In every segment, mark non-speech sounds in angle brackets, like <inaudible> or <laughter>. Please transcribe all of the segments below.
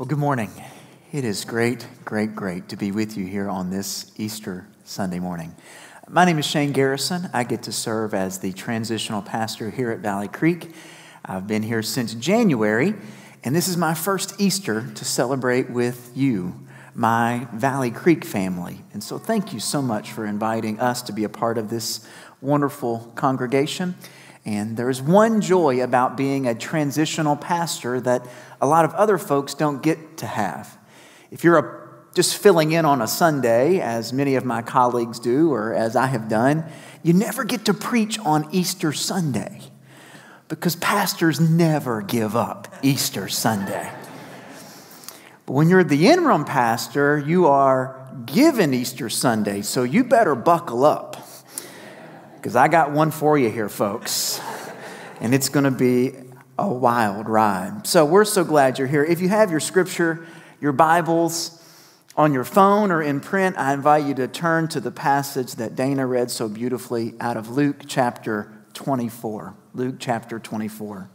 Well, good morning. It is great, great, great to be with you here on this Easter Sunday morning. My name is Shane Garrison. I get to serve as the transitional pastor here at Valley Creek. I've been here since January, and this is my first Easter to celebrate with you, my Valley Creek family. And so, thank you so much for inviting us to be a part of this wonderful congregation. And there's one joy about being a transitional pastor that a lot of other folks don't get to have. If you're a, just filling in on a Sunday, as many of my colleagues do, or as I have done, you never get to preach on Easter Sunday because pastors never give up Easter Sunday. But when you're the interim pastor, you are given Easter Sunday, so you better buckle up because I got one for you here, folks. And it's going to be a wild ride. So we're so glad you're here. If you have your scripture, your Bibles on your phone or in print, I invite you to turn to the passage that Dana read so beautifully out of Luke chapter 24. Luke chapter 24.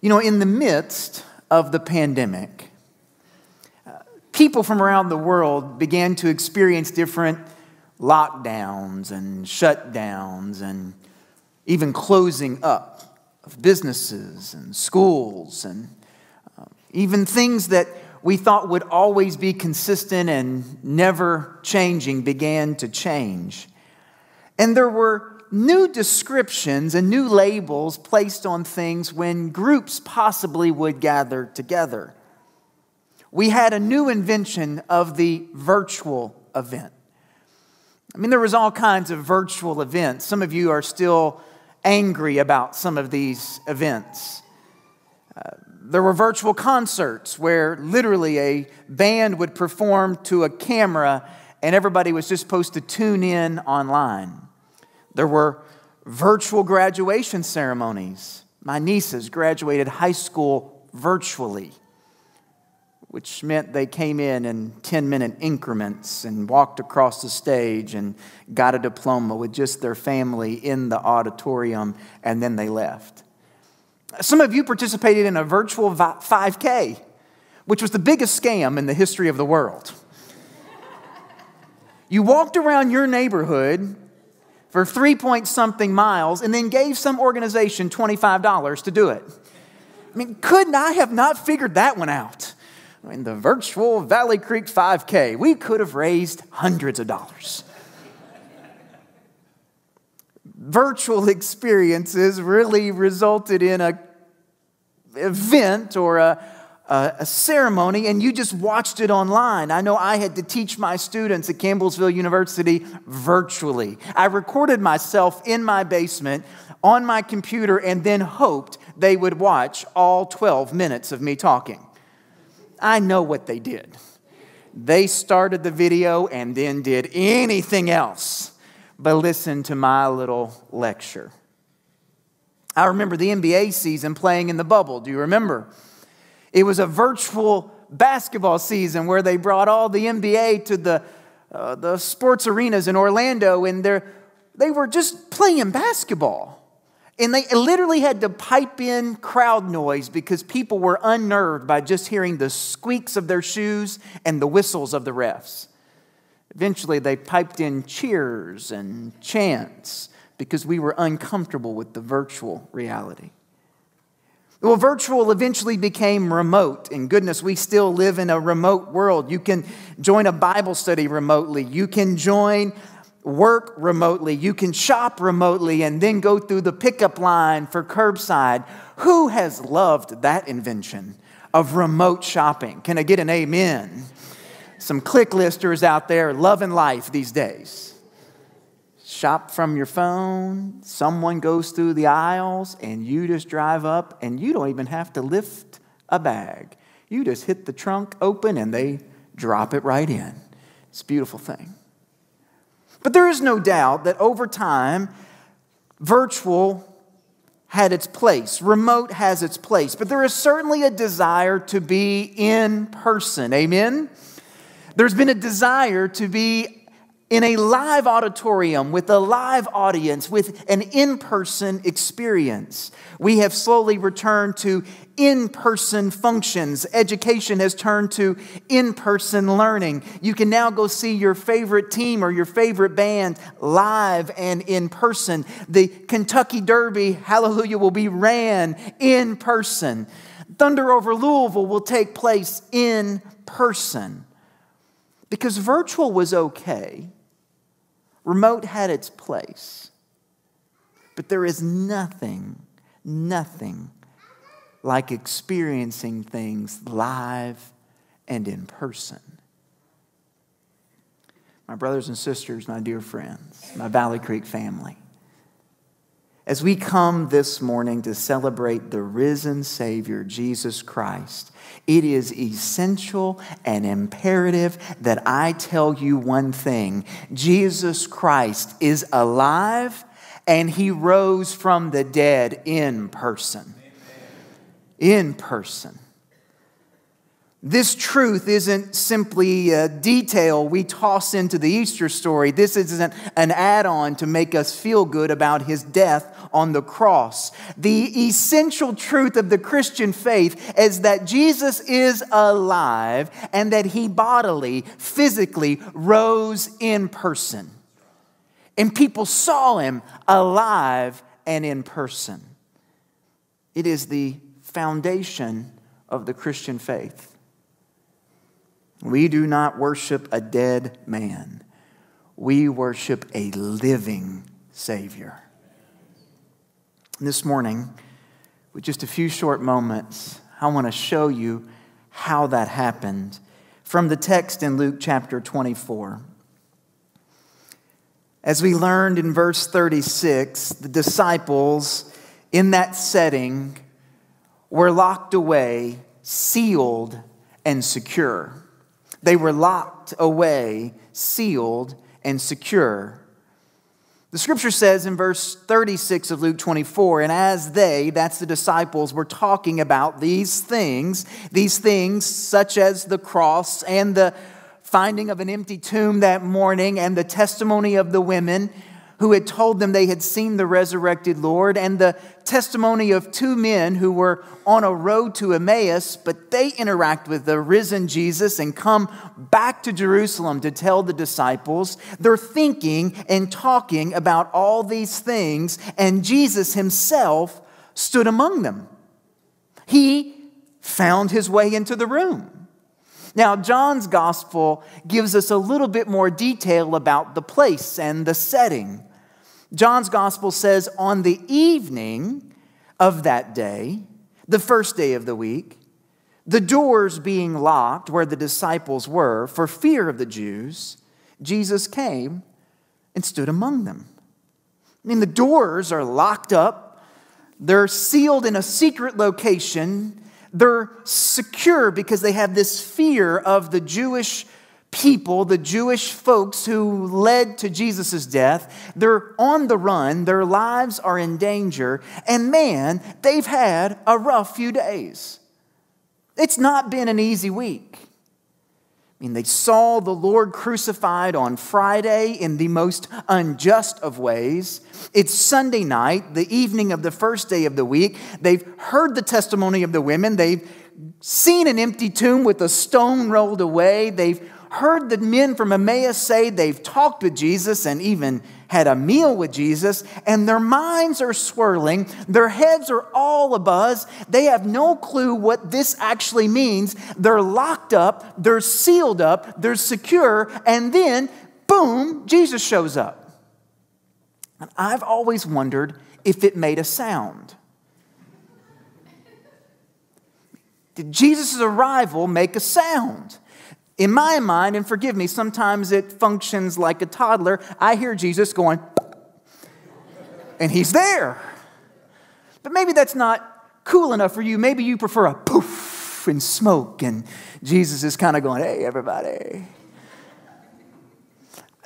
You know, in the midst of the pandemic, uh, people from around the world began to experience different lockdowns and shutdowns and even closing up of businesses and schools and um, even things that we thought would always be consistent and never changing began to change. And there were new descriptions and new labels placed on things when groups possibly would gather together. We had a new invention of the virtual event. I mean, there was all kinds of virtual events. Some of you are still angry about some of these events. Uh, there were virtual concerts where literally a band would perform to a camera and everybody was just supposed to tune in online. There were virtual graduation ceremonies. My nieces graduated high school virtually which meant they came in in 10 minute increments and walked across the stage and got a diploma with just their family in the auditorium, and then they left. Some of you participated in a virtual 5K, which was the biggest scam in the history of the world. You walked around your neighborhood for three point something miles and then gave some organization $25 to do it. I mean, couldn't I have not figured that one out? In the virtual Valley Creek 5K, we could have raised hundreds of dollars. Virtual experiences really resulted in a event or a, a, a, ceremony, and you just watched it online. I know I had to teach my students at Campbellsville University virtually. I recorded myself in my basement on my computer and then hoped they would watch all 12 minutes of me talking. I know what they did. They started the video and then did anything else but listen to my little lecture. I remember the NBA season playing in the bubble. Do you remember? It was a virtual basketball season where they brought all the NBA to the, uh, the sports arenas in Orlando and they were just playing basketball. And they literally had to pipe in crowd noise because people were unnerved by just hearing the squeaks of their shoes and the whistles of the refs. Eventually, they piped in cheers and chants because we were uncomfortable with the virtual reality. Well, virtual eventually became remote. And goodness, we still live in a remote world. You can join a Bible study remotely. You can join work remotely, you can shop remotely, and then go through the pickup line for curbside. Who has loved that invention of remote shopping? Can I get an amen? Some click listers out there loving life these days. Shop from your phone, someone goes through the aisles, and you just drive up, and you don't even have to lift a bag. You just hit the trunk open, and they drop it right in. It's a beautiful thing. But there is no doubt that over time, virtual had its place, remote has its place, but there is certainly a desire to be in person. Amen? There's been a desire to be in a live auditorium with a live audience, with an in person experience. We have slowly returned to in person functions. Education has turned to in person learning. You can now go see your favorite team or your favorite band live and in person. The Kentucky Derby, hallelujah, will be ran in person. Thunder over Louisville will take place in person. Because virtual was okay, remote had its place. But there is nothing, nothing like experiencing things live and in person. My brothers and sisters, my dear friends, my Valley Creek family, as we come this morning to celebrate the risen Savior, Jesus Christ, it is essential and imperative that I tell you one thing Jesus Christ is alive and he rose from the dead in person in person. This truth isn't simply a detail we toss into the Easter story. This isn't an add on to make us feel good about his death on the cross. The essential truth of the Christian faith is that Jesus is alive and that he bodily, physically rose in person. And people saw him alive and in person. It is the foundation of the Christian faith. We do not worship a dead man, we worship a living Savior. This morning, with just a few short moments, I want to show you how that happened from the text in Luke chapter 24. As we learned in verse 36, the disciples in that setting were locked away, sealed, and secure. They were locked away, sealed, and secure. The scripture says in verse 36 of Luke 24, and as they, that's the disciples, were talking about these things, these things such as the cross and the finding of an empty tomb that morning and the testimony of the women, who had told them they had seen the resurrected Lord, and the testimony of two men who were on a road to Emmaus, but they interact with the risen Jesus and come back to Jerusalem to tell the disciples. They're thinking and talking about all these things, and Jesus himself stood among them. He found his way into the room. Now, John's gospel gives us a little bit more detail about the place and the setting. John's gospel says, on the evening of that day, the first day of the week, the doors being locked where the disciples were for fear of the Jews, Jesus came and stood among them. I mean, the doors are locked up, they're sealed in a secret location, they're secure because they have this fear of the Jewish people, the Jewish folks who led to Jesus' death. They're on the run, their lives are in danger, and man, they've had a rough few days. It's not been an easy week. Mean, they saw the Lord crucified on Friday in the most unjust of ways. It's Sunday night, the evening of the first day of the week. They've heard the testimony of the women. They've seen an empty tomb with a stone rolled away. They've heard the men from Emmaus say they've talked with Jesus and even had a meal with Jesus, and their minds are swirling, their heads are all abuzz. They have no clue what this actually means. They're locked up, they're sealed up, they're secure, and then, boom, Jesus shows up. And I've always wondered if it made a sound. Did Jesus' arrival make a sound? In my mind, and forgive me, sometimes it functions like a toddler. I hear Jesus going, and he's there. But maybe that's not cool enough for you. Maybe you prefer a poof and smoke, and Jesus is kind of going, hey, everybody.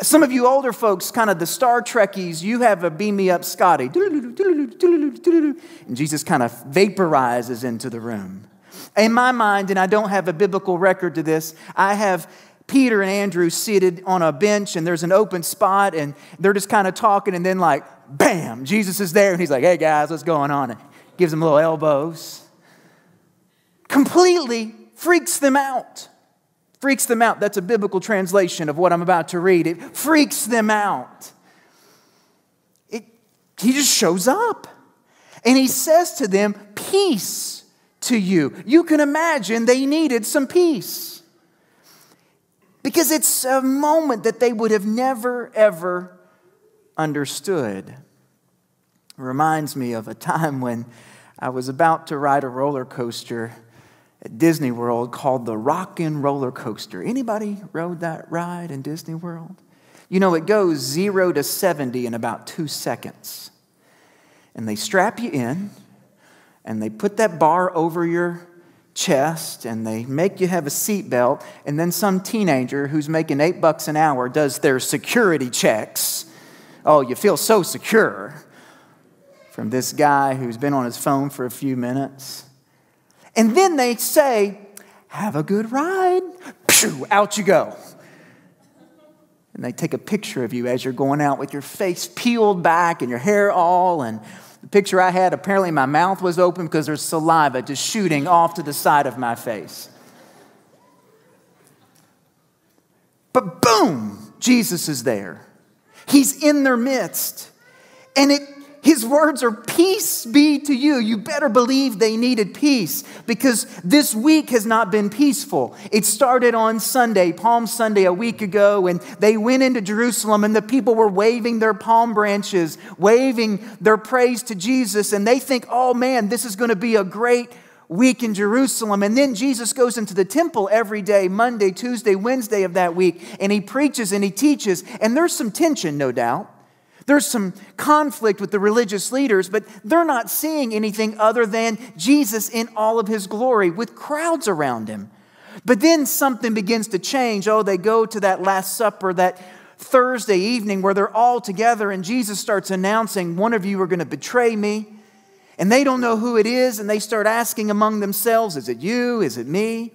Some of you older folks, kind of the Star Trekkies, you have a beam me up Scotty. And Jesus kind of vaporizes into the room in my mind, and I don't have a biblical record to this, I have Peter and Andrew seated on a bench, and there's an open spot, and they're just kind of talking, and then, like, bam, Jesus is there, and he's like, hey guys, what's going on? And gives them little elbows. Completely freaks them out. Freaks them out. That's a biblical translation of what I'm about to read. It freaks them out. It, he just shows up. And he says to them, Peace to you. You can imagine they needed some peace. Because it's a moment that they would have never, ever understood. It reminds me of a time when I was about to ride a roller coaster at Disney World called the Rock 'n' Roller Coaster. Anybody rode that ride in Disney World? You know, it goes zero to 70 in about two seconds. And they strap you in, and they put that bar over your chest, and they make you have a seatbelt, and then some teenager who's making eight bucks an hour does their security checks. Oh, you feel so secure from this guy who's been on his phone for a few minutes. And then they say, Have a good ride. Pew, out you go. And they take a picture of you as you're going out with your face peeled back and your hair all. And the picture I had, apparently my mouth was open because there's saliva just shooting off to the side of my face. But boom, Jesus is there. He's in their midst. And it his words are peace be to you. You better believe they needed peace because this week has not been peaceful. It started on Sunday, Palm Sunday, a week ago, and they went into Jerusalem and the people were waving their palm branches, waving their praise to Jesus. And they think, oh man, this is going to be a great week in Jerusalem. And then Jesus goes into the temple every day, Monday, Tuesday, Wednesday of that week, and he preaches and he teaches. And there's some tension, no doubt. There's some conflict with the religious leaders, but they're not seeing anything other than Jesus in all of his glory with crowds around him. But then something begins to change. Oh, they go to that Last Supper, that Thursday evening where they're all together, and Jesus starts announcing, One of you are going to betray me. And they don't know who it is, and they start asking among themselves, Is it you? Is it me?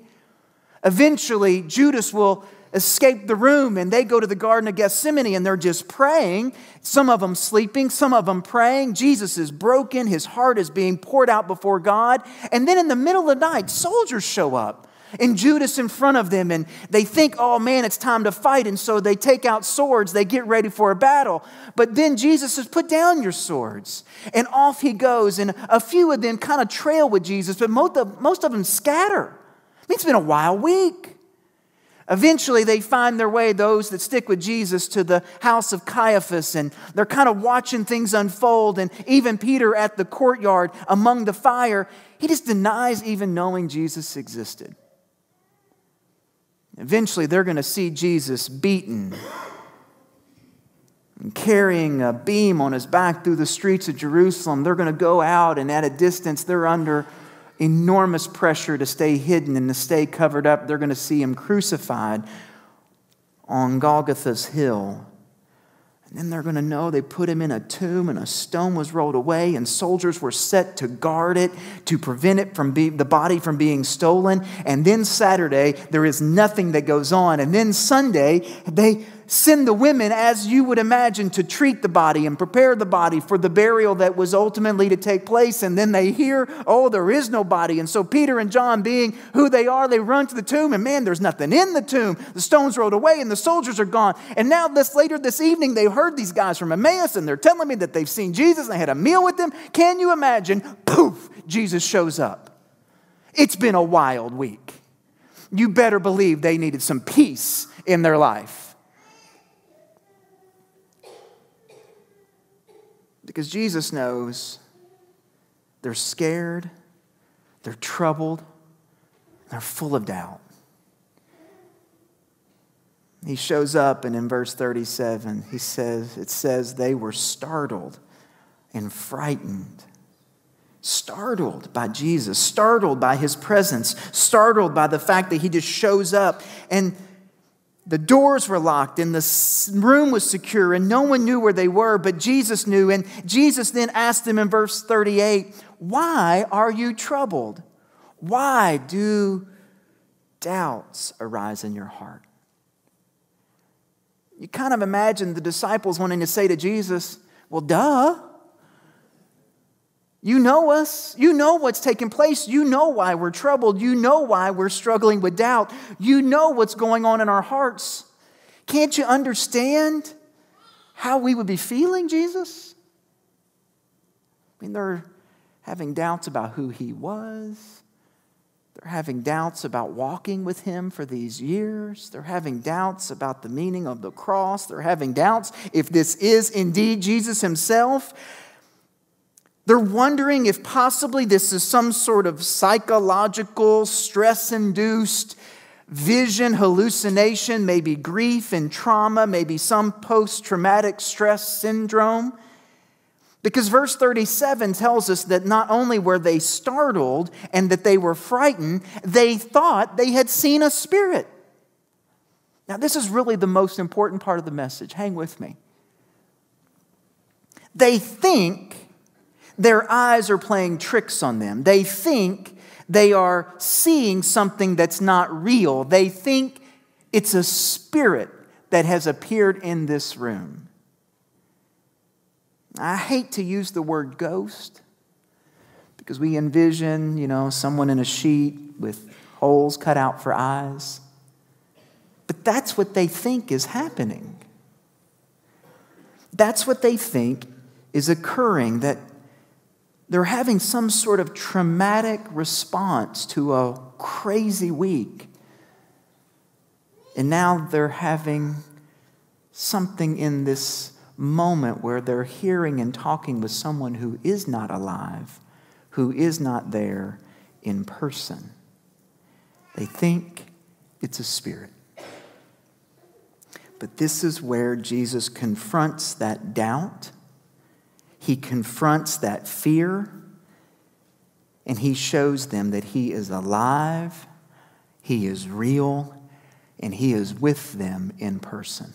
Eventually, Judas will escape the room and they go to the Garden of Gethsemane and they're just praying. Some of them sleeping, some of them praying. Jesus is broken, his heart is being poured out before God. And then in the middle of the night, soldiers show up and Judas in front of them, and they think, oh man, it's time to fight. And so they take out swords, they get ready for a battle. But then Jesus says, put down your swords. And off he goes, and a few of them kind of trail with Jesus, but most of, most of them scatter. I mean, it's been a wild week. Eventually, they find their way, those that stick with Jesus, to the house of Caiaphas, and they're kind of watching things unfold. And even Peter at the courtyard among the fire, he just denies even knowing Jesus existed. Eventually, they're going to see Jesus beaten and carrying a beam on his back through the streets of Jerusalem. They're going to go out, and at a distance, they're under enormous pressure to stay hidden and to stay covered up. They're going to see him crucified on Golgotha's hill. And then they're going to know they put him in a tomb and a stone was rolled away and soldiers were set to guard it to prevent it from being the body from being stolen. And then Saturday there is nothing that goes on. And then Sunday they send the women, as you would imagine, to treat the body and prepare the body for the burial that was ultimately to take place. And then they hear, oh, there is no body. And so Peter and John, being who they are, they run to the tomb, and man, there's nothing in the tomb. The stones rolled away, and the soldiers are gone. And now, this later this evening, they heard these guys from Emmaus, and they're telling me that they've seen Jesus and they had a meal with him. Can you imagine? Poof, Jesus shows up. It's been a wild week. You better believe they needed some peace in their life. Because Jesus knows they're scared, they're troubled, they're full of doubt. He shows up, and in verse 37, he says, it says they were startled and frightened. Startled by Jesus, startled by his presence, startled by the fact that he just shows up. And the doors were locked and the room was secure and no one knew where they were, but Jesus knew. And Jesus then asked them in verse 38 Why are you troubled? Why do doubts arise in your heart? You kind of imagine the disciples wanting to say to Jesus, Well, duh. You know us. You know what's taking place. You know why we're troubled. You know why we're struggling with doubt. You know what's going on in our hearts. Can't you understand how we would be feeling, Jesus? I mean, they're having doubts about who he was. They're having doubts about walking with him for these years. They're having doubts about the meaning of the cross. They're having doubts if this is indeed Jesus himself. They're wondering if possibly this is some sort of psychological, stress induced vision hallucination, maybe grief and trauma, maybe some post traumatic stress syndrome. Because verse 37 tells us that not only were they startled and that they were frightened, they thought they had seen a spirit. Now, this is really the most important part of the message. Hang with me. They think their eyes are playing tricks on them. They think they are seeing something that's not real. They think it's a spirit that has appeared in this room. I hate to use the word ghost because we envision, you know, someone in a sheet with holes cut out for eyes. But that's what they think is happening. That's what they think is occurring, that they're having some sort of traumatic response to a crazy week. And now they're having something in this moment where they're hearing and talking with someone who is not alive, who is not there in person. They think it's a spirit. But this is where Jesus confronts that doubt he confronts that fear and he shows them that he is alive, he is real, and he is with them in person.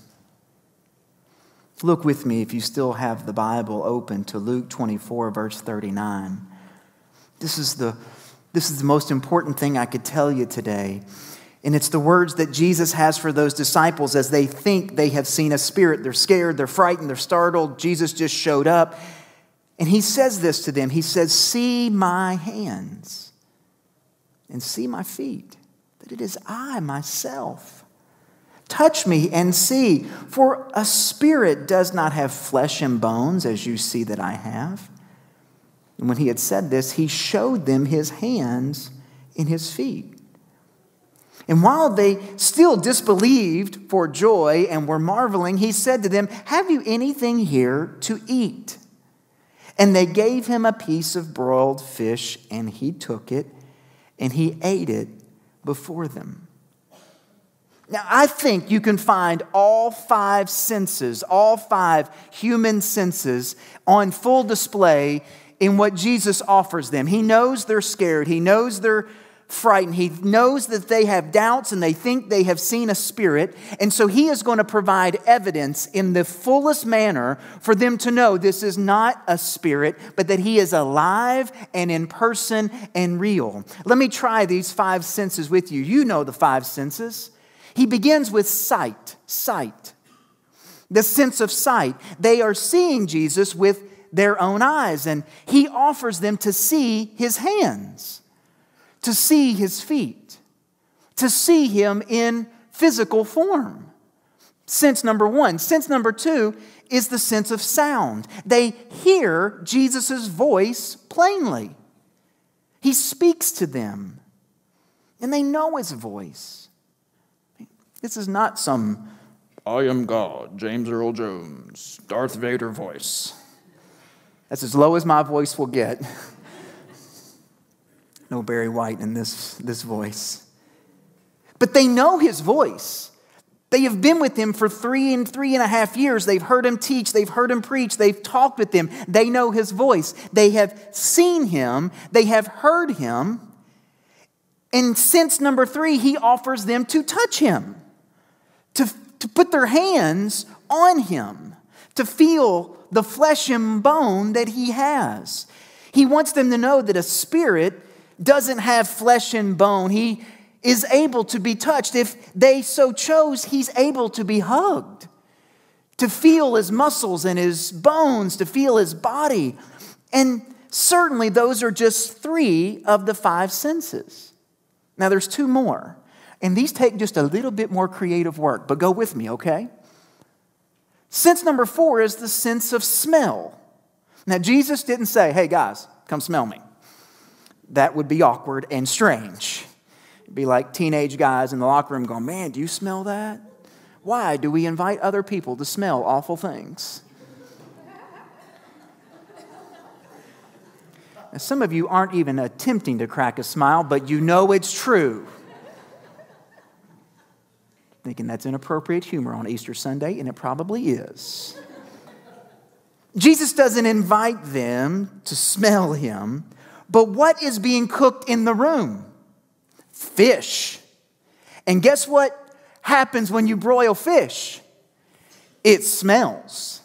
Look with me, if you still have the Bible open, to Luke 24, verse 39. This is the, this is the most important thing I could tell you today. And it's the words that Jesus has for those disciples as they think they have seen a spirit. They're scared, they're frightened, they're startled. Jesus just showed up. And he says this to them He says, See my hands and see my feet, that it is I myself. Touch me and see, for a spirit does not have flesh and bones as you see that I have. And when he had said this, he showed them his hands and his feet. And while they still disbelieved for joy and were marveling, he said to them, Have you anything here to eat? And they gave him a piece of broiled fish, and he took it and he ate it before them. Now, I think you can find all five senses, all five human senses, on full display in what Jesus offers them. He knows they're scared, he knows they're frightened. He knows that they have doubts and they think they have seen a spirit. And so he is going to provide evidence in the fullest manner for them to know this is not a spirit, but that he is alive and in person and real. Let me try these five senses with you. You know the five senses. He begins with sight, sight. The sense of sight. They are seeing Jesus with their own eyes, and he offers them to see his hands to see his feet, to see him in physical form. Sense number one. Sense number two is the sense of sound. They hear Jesus' voice plainly. He speaks to them, and they know his voice. This is not some I am God, James Earl Jones, Darth Vader voice. That's as low as my voice will get. <laughs> no Barry White in this, this voice. But they know his voice. They have been with him for three and three and a half years. They've heard him teach, they've heard him preach, they've talked with him. They know his voice. They have seen him, they have heard him. And since number three, he offers them to touch him, to, to put their hands on him, to feel the flesh and bone that he has. He wants them to know that a spirit doesn't have flesh and bone. He is able to be touched. If they so chose, he's able to be hugged. to feel his muscles and his bones, to feel his body. And certainly those are just three of the five senses. Now there's two more. And these take just a little bit more creative work, but go with me, okay? Sense number four is the sense of smell. Now, Jesus didn't say, hey guys, come smell me. That would be awkward and strange. It'd be like teenage guys in the locker room going, man, do you smell that? Why do we invite other people to smell awful things? Now, some of you aren't even attempting to crack a smile, but you know it's true. Thinking that's inappropriate humor on Easter Sunday, and it probably is. Jesus doesn't invite them to smell him, but what is being cooked in the room? Fish. And guess what happens when you broil fish? It smells.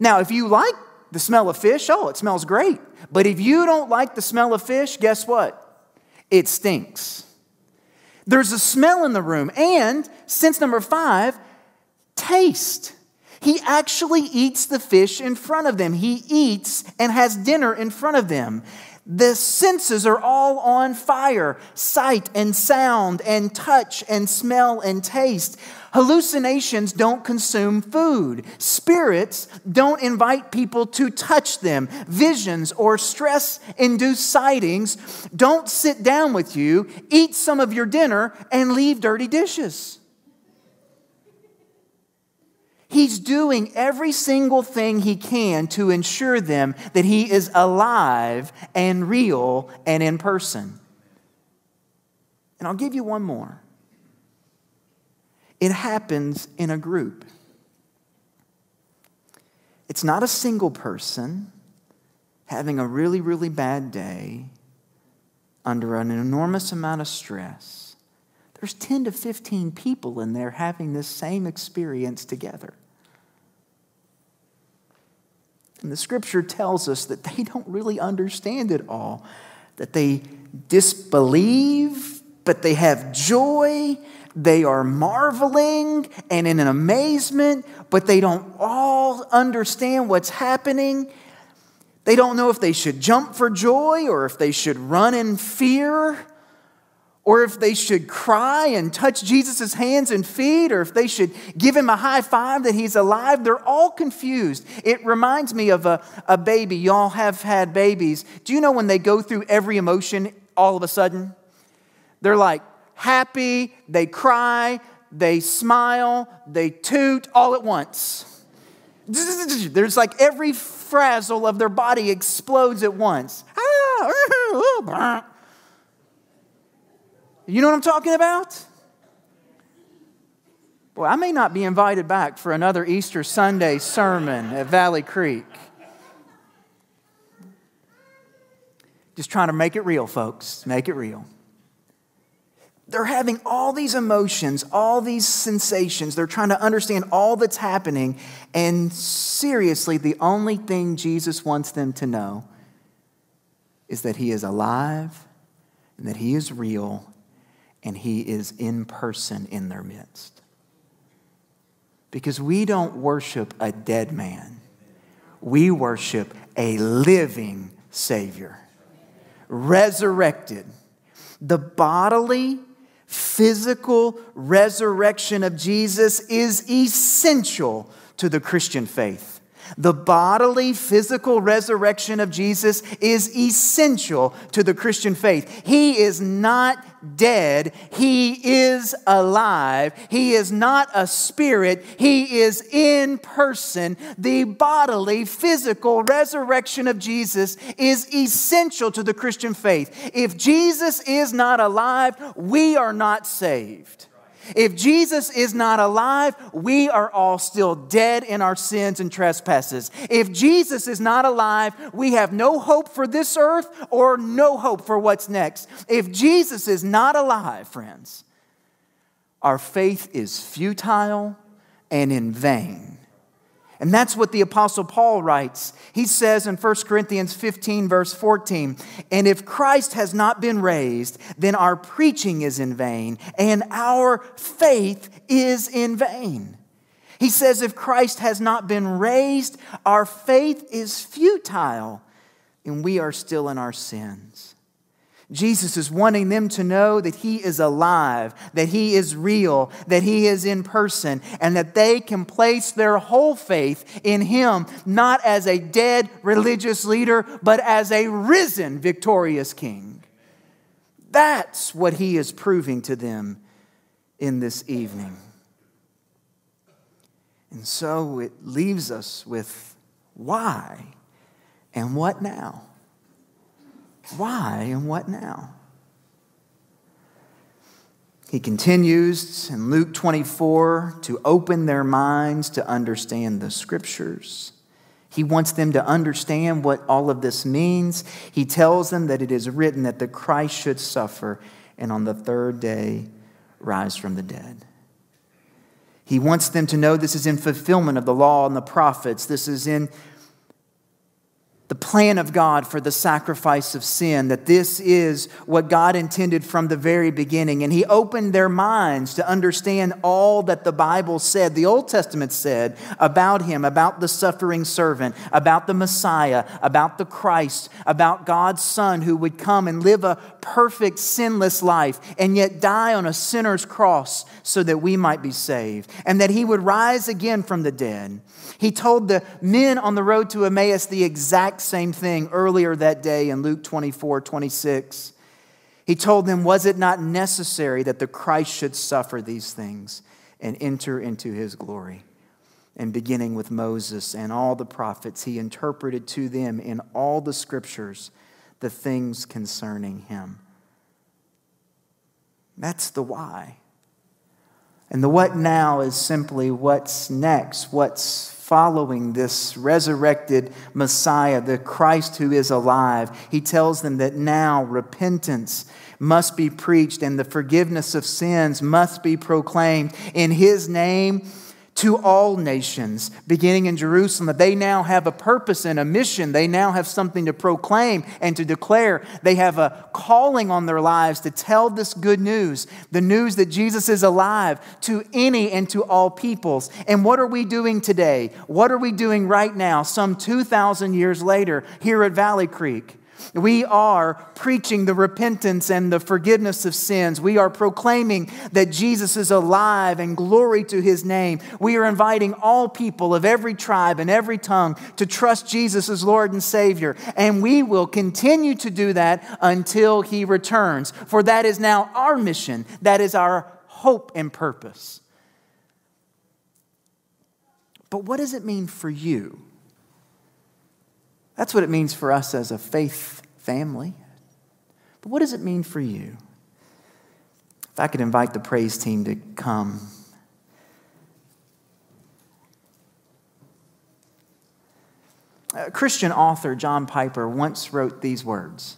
Now, if you like the smell of fish, oh, it smells great. But if you don't like the smell of fish, guess what? It stinks. There's a smell in the room. And sense number five, taste. He actually eats the fish in front of them. He eats and has dinner in front of them. The senses are all on fire sight and sound and touch and smell and taste. Hallucinations don't consume food. Spirits don't invite people to touch them. Visions or stress induced sightings don't sit down with you, eat some of your dinner, and leave dirty dishes. He's doing every single thing he can to ensure them that he is alive and real and in person. And I'll give you one more. It happens in a group. It's not a single person having a really, really bad day under an enormous amount of stress. There's 10 to 15 people in there having this same experience together. And the scripture tells us that they don't really understand it all, that they disbelieve, but they have joy. They are marveling and in an amazement, but they don't all understand what's happening. They don't know if they should jump for joy or if they should run in fear or if they should cry and touch Jesus' hands and feet, or if they should give him a high five that he's alive. They're all confused. It reminds me of a, a baby. Y'all have had babies. Do you know when they go through every emotion all of a sudden? They're like happy, they cry, they smile, they toot all at once. <laughs> There's like every frazzle of their body explodes at once. Ah, <laughs> oh, You know what I'm talking about? Boy, I may not be invited back for another Easter Sunday sermon at Valley Creek. Just trying to make it real, folks. Make it real. They're having all these emotions, all these sensations. They're trying to understand all that's happening. And seriously, the only thing Jesus wants them to know is that He is alive and that He is real and He is in person in their midst. Because we don't worship a dead man, we worship a living Savior, resurrected. The bodily, physical resurrection of Jesus is essential to the Christian faith. The bodily, physical resurrection of Jesus is essential to the Christian faith. He is not dead, He is alive. He is not a spirit, He is in person. The bodily, physical resurrection of Jesus is essential to the Christian faith. If Jesus is not alive, we are not saved. If Jesus is not alive, we are all still dead in our sins and trespasses. If Jesus is not alive, we have no hope for this earth or no hope for what's next. If Jesus is not alive, friends, our faith is futile and in vain. And that's what the Apostle Paul writes. He says in 1 Corinthians 15, verse 14, And if Christ has not been raised, then our preaching is in vain, and our faith is in vain. He says, if Christ has not been raised, our faith is futile and we are still in our sins. Jesus is wanting them to know that He is alive, that He is real, that He is in person, and that they can place their whole faith in Him, not as a dead religious leader, but as a risen, victorious King. That's what He is proving to them in this evening. And so it leaves us with why and what now? Why and what now? He continues in Luke 24 to open their minds to understand the scriptures. He wants them to understand what all of this means. He tells them that it is written that the Christ should suffer and on the third day rise from the dead. He wants them to know this is in fulfillment of the law and the prophets. This is in the plan of God for the sacrifice of sin, that this is what God intended from the very beginning. And He opened their minds to understand all that the Bible said, the Old Testament said about Him, about the suffering servant, about the Messiah, about the Christ, about God's Son who would come and live a perfect, sinless life and yet die on a sinner's cross so that we might be saved, and that He would rise again from the dead. He told the men on the road to Emmaus the exact same thing earlier that day in Luke 24 26. He told them, Was it not necessary that the Christ should suffer these things and enter into his glory? And beginning with Moses and all the prophets, he interpreted to them in all the scriptures the things concerning him. That's the why. And the what now is simply what's next, what's following this resurrected Messiah, the Christ who is alive. He tells them that now repentance must be preached and the forgiveness of sins must be proclaimed in His name to all nations, beginning in Jerusalem, that they now have a purpose and a mission. They now have something to proclaim and to declare. They have a calling on their lives to tell this good news, the news that Jesus is alive to any and to all peoples. And what are we doing today? What are we doing right now, some 2,000 years later, here at Valley Creek? We are preaching the repentance and the forgiveness of sins. We are proclaiming that Jesus is alive and glory to his name. We are inviting all people of every tribe and every tongue to trust Jesus as Lord and Savior. And we will continue to do that until he returns. For that is now our mission, that is our hope and purpose. But what does it mean for you? That's what it means for us as a faith family. But what does it mean for you? If I could invite the praise team to come. A Christian author John Piper once wrote these words.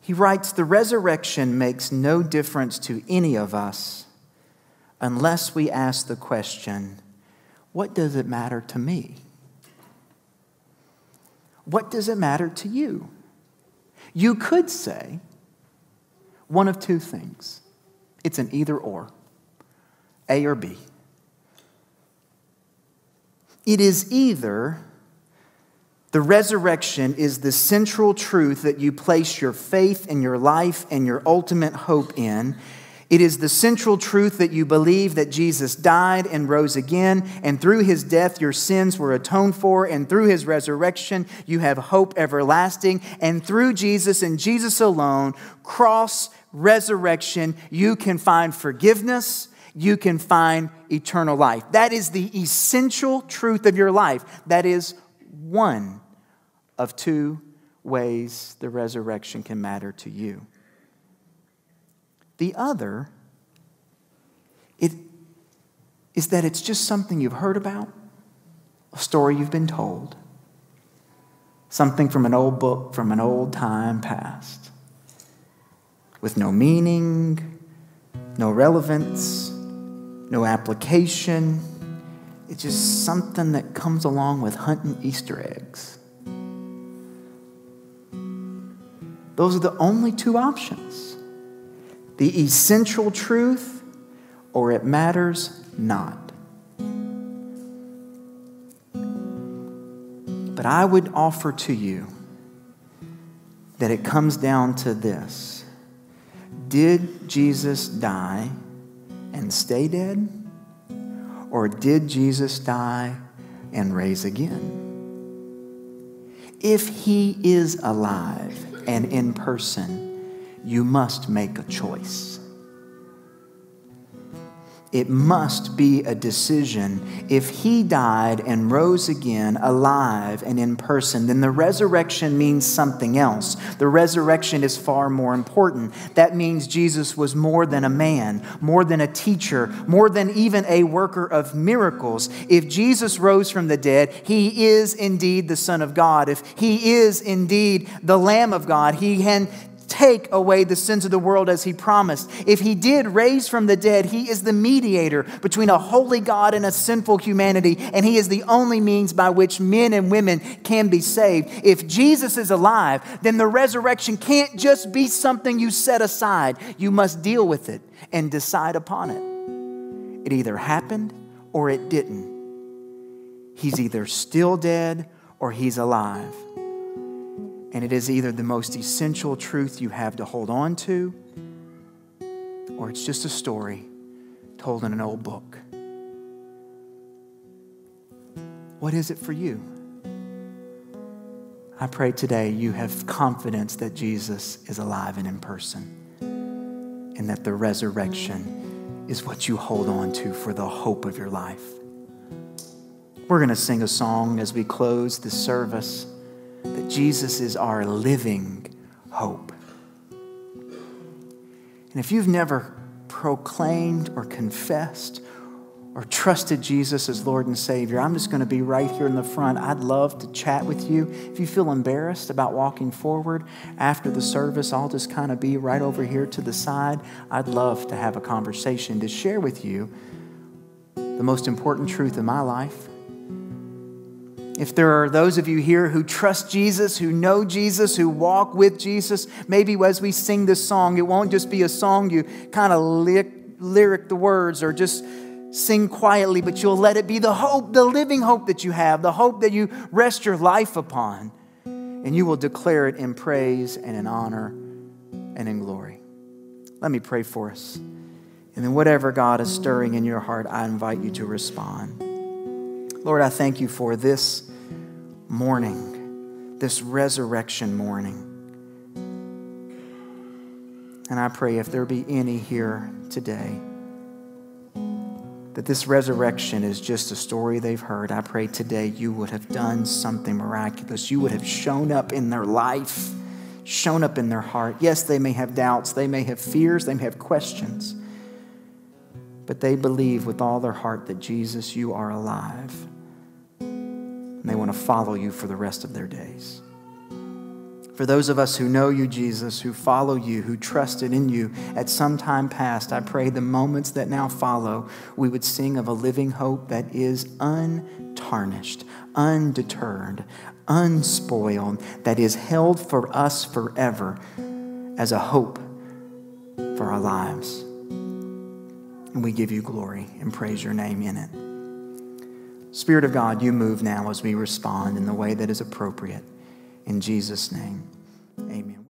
He writes The resurrection makes no difference to any of us unless we ask the question, What does it matter to me? What does it matter to you? You could say one of two things it's an either or, A or B. It is either the resurrection is the central truth that you place your faith and your life and your ultimate hope in, it is the central truth that you believe that Jesus died and rose again, and through his death your sins were atoned for, and through his resurrection you have hope everlasting, and through Jesus and Jesus alone, cross, resurrection, you can find forgiveness, you can find eternal life. That is the essential truth of your life. That is one of two ways the resurrection can matter to you. The other it, is that it's just something you've heard about, a story you've been told, something from an old book from an old time past, with no meaning, no relevance, no application. It's just something that comes along with hunting Easter eggs. Those are the only two options the essential truth or it matters not. But I would offer to you that it comes down to this Did Jesus die and stay dead? Or did Jesus die and raise again? If he is alive and in person, you must make a choice. It must be a decision. If he died and rose again, alive and in person, then the resurrection means something else. The resurrection is far more important. That means Jesus was more than a man, more than a teacher, more than even a worker of miracles. If Jesus rose from the dead, he is indeed the Son of God. If he is indeed the Lamb of God, he can take away the sins of the world as he promised. If he did raise from the dead, he is the mediator between a holy God and a sinful humanity, and he is the only means by which men and women can be saved. If Jesus is alive, then the resurrection can't just be something you set aside. You must deal with it and decide upon it. It either happened or it didn't. He's either still dead or he's alive. And it is either the most essential truth you have to hold on to, or it's just a story told in an old book. What is it for you? I pray today you have confidence that Jesus is alive and in person, and that the resurrection is what you hold on to for the hope of your life. We're going to sing a song as we close this service Jesus is our living hope. And if you've never proclaimed or confessed or trusted Jesus as Lord and Savior, I'm just going to be right here in the front. I'd love to chat with you. If you feel embarrassed about walking forward after the service, I'll just kind of be right over here to the side. I'd love to have a conversation to share with you the most important truth in my life if there are those of you here who trust Jesus, who know Jesus, who walk with Jesus, maybe as we sing this song, it won't just be a song you kind of lyric the words or just sing quietly, but you'll let it be the hope, the living hope that you have, the hope that you rest your life upon. And you will declare it in praise and in honor and in glory. Let me pray for us. And then, whatever God is stirring in your heart, I invite you to respond. Lord, I thank you for this morning, this resurrection morning. And I pray if there be any here today that this resurrection is just a story they've heard, I pray today you would have done something miraculous. You would have shown up in their life, shown up in their heart. Yes, they may have doubts, they may have fears, they may have questions, but they believe with all their heart that Jesus, you are alive and they want to follow you for the rest of their days. For those of us who know you, Jesus, who follow you, who trusted in you at some time past, I pray the moments that now follow, we would sing of a living hope that is untarnished, undeterred, unspoiled, that is held for us forever as a hope for our lives. And we give you glory and praise your name in it. Spirit of God, you move now as we respond in the way that is appropriate. In Jesus' name, amen.